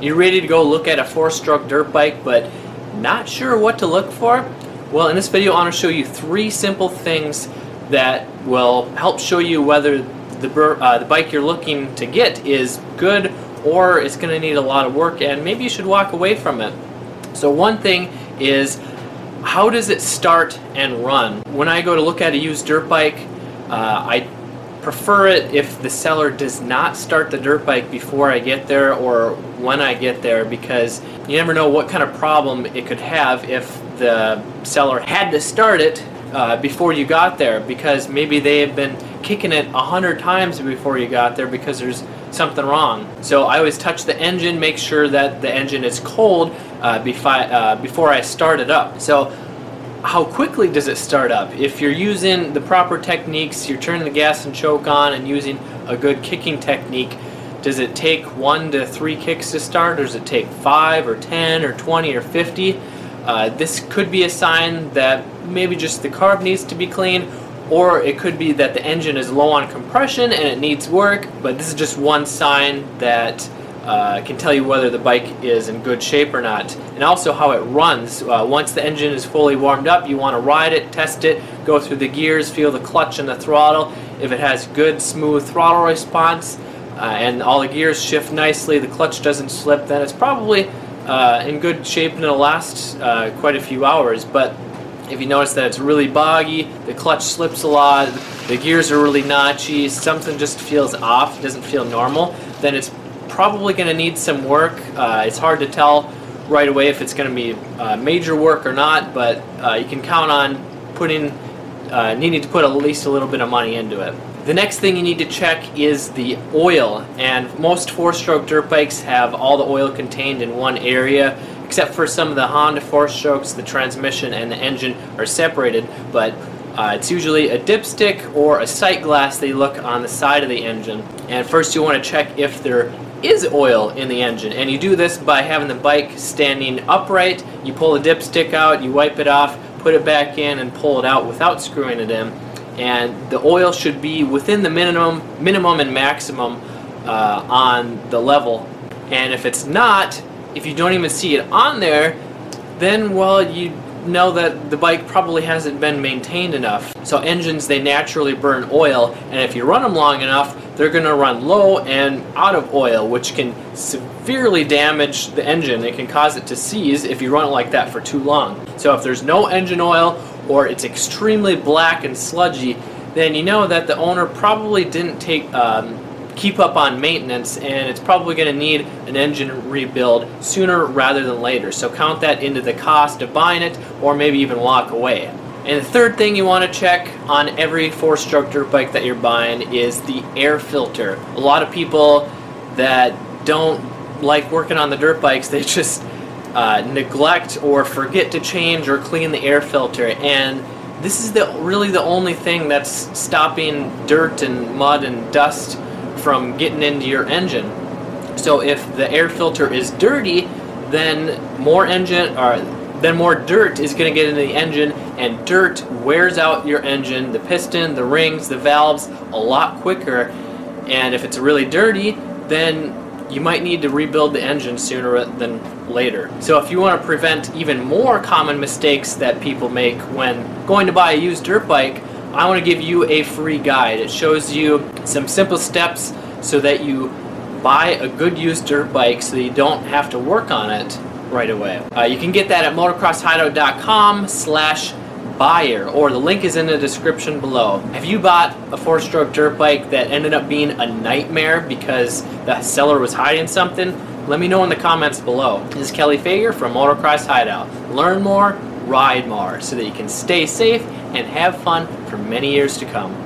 You're ready to go look at a four-stroke dirt bike, but not sure what to look for? Well, in this video, I want to show you three simple things that will help show you whether the, uh, the bike you're looking to get is good or it's going to need a lot of work and maybe you should walk away from it. So one thing is how does it start and run? When I go to look at a used dirt bike, uh, I prefer it if the seller does not start the dirt bike before I get there or when I get there because you never know what kind of problem it could have if the seller had to start it uh, before you got there because maybe they have been kicking it a hundred times before you got there because there's something wrong. So I always touch the engine, make sure that the engine is cold uh, uh, before I start it up. So how quickly does it start up? If you're using the proper techniques, you're turning the gas and choke on and using a good kicking technique, does it take one to three kicks to start or does it take five or 10 or 20 or 50? Uh, this could be a sign that maybe just the carb needs to be cleaned or it could be that the engine is low on compression and it needs work, but this is just one sign that uh, can tell you whether the bike is in good shape or not. And also how it runs. Uh, once the engine is fully warmed up, you want to ride it, test it, go through the gears, feel the clutch and the throttle. If it has good, smooth throttle response uh, and all the gears shift nicely, the clutch doesn't slip, then it's probably uh, in good shape and it'll last uh, quite a few hours. But if you notice that it's really boggy, the clutch slips a lot, the gears are really notchy, something just feels off, doesn't feel normal, then it's probably going to need some work. Uh, it's hard to tell right away if it's going to be uh, major work or not, but uh, you can count on putting uh, needing to put at least a little bit of money into it. The next thing you need to check is the oil, and most four-stroke dirt bikes have all the oil contained in one area, except for some of the Honda four-strokes, the transmission and the engine are separated, but uh, it's usually a dipstick or a sight glass they look on the side of the engine. And first you want to check if there is oil in the engine. And you do this by having the bike standing upright. You pull the dipstick out you wipe it off put it back in and pull it out without screwing it in. And the oil should be within the minimum minimum and maximum uh, on the level. And if it's not if you don't even see it on there then well you know that the bike probably hasn't been maintained enough. So engines, they naturally burn oil, and if you run them long enough, they're going to run low and out of oil, which can severely damage the engine. It can cause it to seize if you run it like that for too long. So if there's no engine oil, or it's extremely black and sludgy, then you know that the owner probably didn't take um, keep up on maintenance and it's probably going to need an engine rebuild sooner rather than later. So count that into the cost of buying it or maybe even walk away. And the third thing you want to check on every four-stroke dirt bike that you're buying is the air filter. A lot of people that don't like working on the dirt bikes, they just uh, neglect or forget to change or clean the air filter. And this is the really the only thing that's stopping dirt and mud and dust from getting into your engine. So if the air filter is dirty, then more engine or then more dirt is going to get into the engine and dirt wears out your engine, the piston, the rings, the valves a lot quicker. And if it's really dirty, then you might need to rebuild the engine sooner than later. So if you want to prevent even more common mistakes that people make when going to buy a used dirt bike, I want to give you a free guide. It shows you some simple steps so that you buy a good used dirt bike so you don't have to work on it right away. Uh, you can get that at motocrosshideout.com slash buyer or the link is in the description below. Have you bought a four-stroke dirt bike that ended up being a nightmare because the seller was hiding something? Let me know in the comments below. This is Kelly Fager from Motocross Hideout. Learn more, ride more so that you can stay safe and have fun for many years to come.